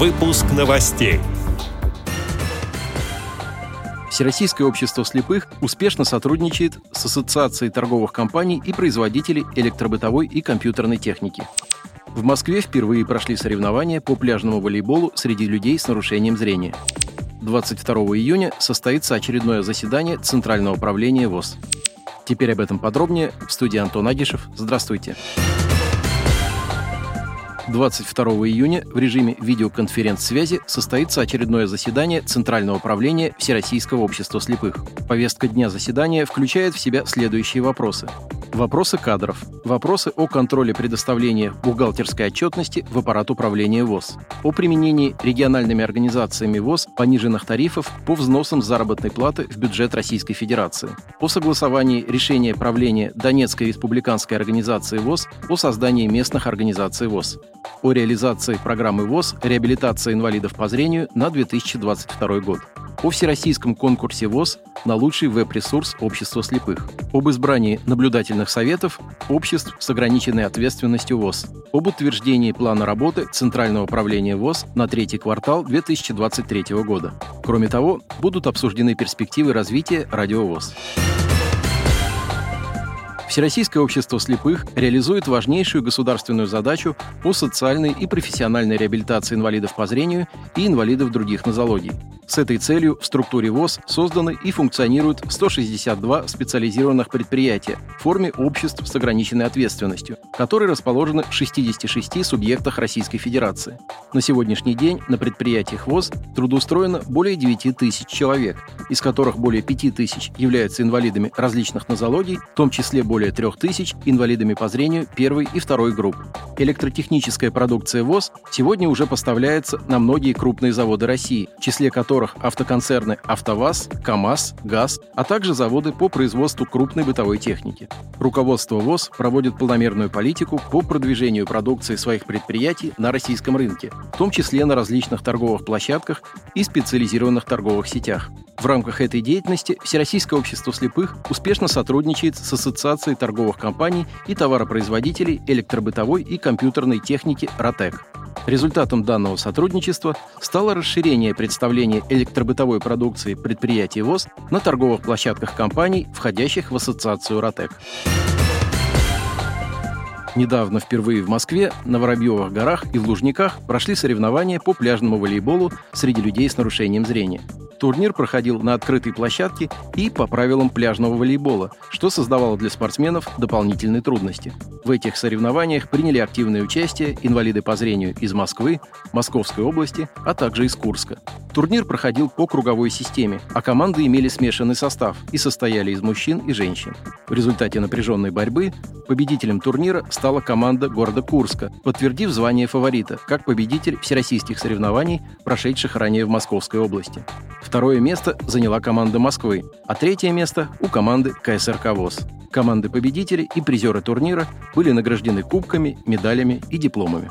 Выпуск новостей. Всероссийское общество слепых успешно сотрудничает с Ассоциацией торговых компаний и производителей электробытовой и компьютерной техники. В Москве впервые прошли соревнования по пляжному волейболу среди людей с нарушением зрения. 22 июня состоится очередное заседание Центрального управления ВОЗ. Теперь об этом подробнее в студии Антон Агишев. Здравствуйте. 22 июня в режиме видеоконференц-связи состоится очередное заседание Центрального управления Всероссийского общества слепых. Повестка дня заседания включает в себя следующие вопросы. Вопросы кадров. Вопросы о контроле предоставления бухгалтерской отчетности в аппарат управления ВОЗ. О применении региональными организациями ВОЗ пониженных тарифов по взносам заработной платы в бюджет Российской Федерации. О согласовании решения правления Донецкой республиканской организации ВОЗ о создании местных организаций ВОЗ. О реализации программы ВОЗ «Реабилитация инвалидов по зрению» на 2022 год о всероссийском конкурсе ВОЗ на лучший веб-ресурс общества слепых, об избрании наблюдательных советов обществ с ограниченной ответственностью ВОЗ, об утверждении плана работы Центрального управления ВОЗ на третий квартал 2023 года. Кроме того, будут обсуждены перспективы развития радиовоз. Всероссийское общество слепых реализует важнейшую государственную задачу по социальной и профессиональной реабилитации инвалидов по зрению и инвалидов других нозологий. С этой целью в структуре ВОЗ созданы и функционируют 162 специализированных предприятия в форме обществ с ограниченной ответственностью, которые расположены в 66 субъектах Российской Федерации. На сегодняшний день на предприятиях ВОЗ трудоустроено более 9 тысяч человек, из которых более 5 тысяч являются инвалидами различных нозологий, в том числе более 3 тысяч инвалидами по зрению первой и второй групп. Электротехническая продукция ВОЗ сегодня уже поставляется на многие крупные заводы России, в числе которых которых автоконцерны «АвтоВАЗ», «КАМАЗ», «ГАЗ», а также заводы по производству крупной бытовой техники. Руководство ВОЗ проводит планомерную политику по продвижению продукции своих предприятий на российском рынке, в том числе на различных торговых площадках и специализированных торговых сетях. В рамках этой деятельности Всероссийское общество слепых успешно сотрудничает с Ассоциацией торговых компаний и товаропроизводителей электробытовой и компьютерной техники «Ротек». Результатом данного сотрудничества стало расширение представления электробытовой продукции предприятий ВОЗ на торговых площадках компаний, входящих в ассоциацию «Ротек». Недавно впервые в Москве, на Воробьевых горах и в Лужниках прошли соревнования по пляжному волейболу среди людей с нарушением зрения. Турнир проходил на открытой площадке и по правилам пляжного волейбола, что создавало для спортсменов дополнительные трудности. В этих соревнованиях приняли активное участие инвалиды по зрению из Москвы, Московской области, а также из Курска. Турнир проходил по круговой системе, а команды имели смешанный состав и состояли из мужчин и женщин. В результате напряженной борьбы победителем турнира стала команда города Курска, подтвердив звание фаворита, как победитель всероссийских соревнований, прошедших ранее в Московской области. Второе место заняла команда Москвы, а третье место у команды КСРК ВОЗ. Команды-победители и призеры турнира были награждены кубками, медалями и дипломами.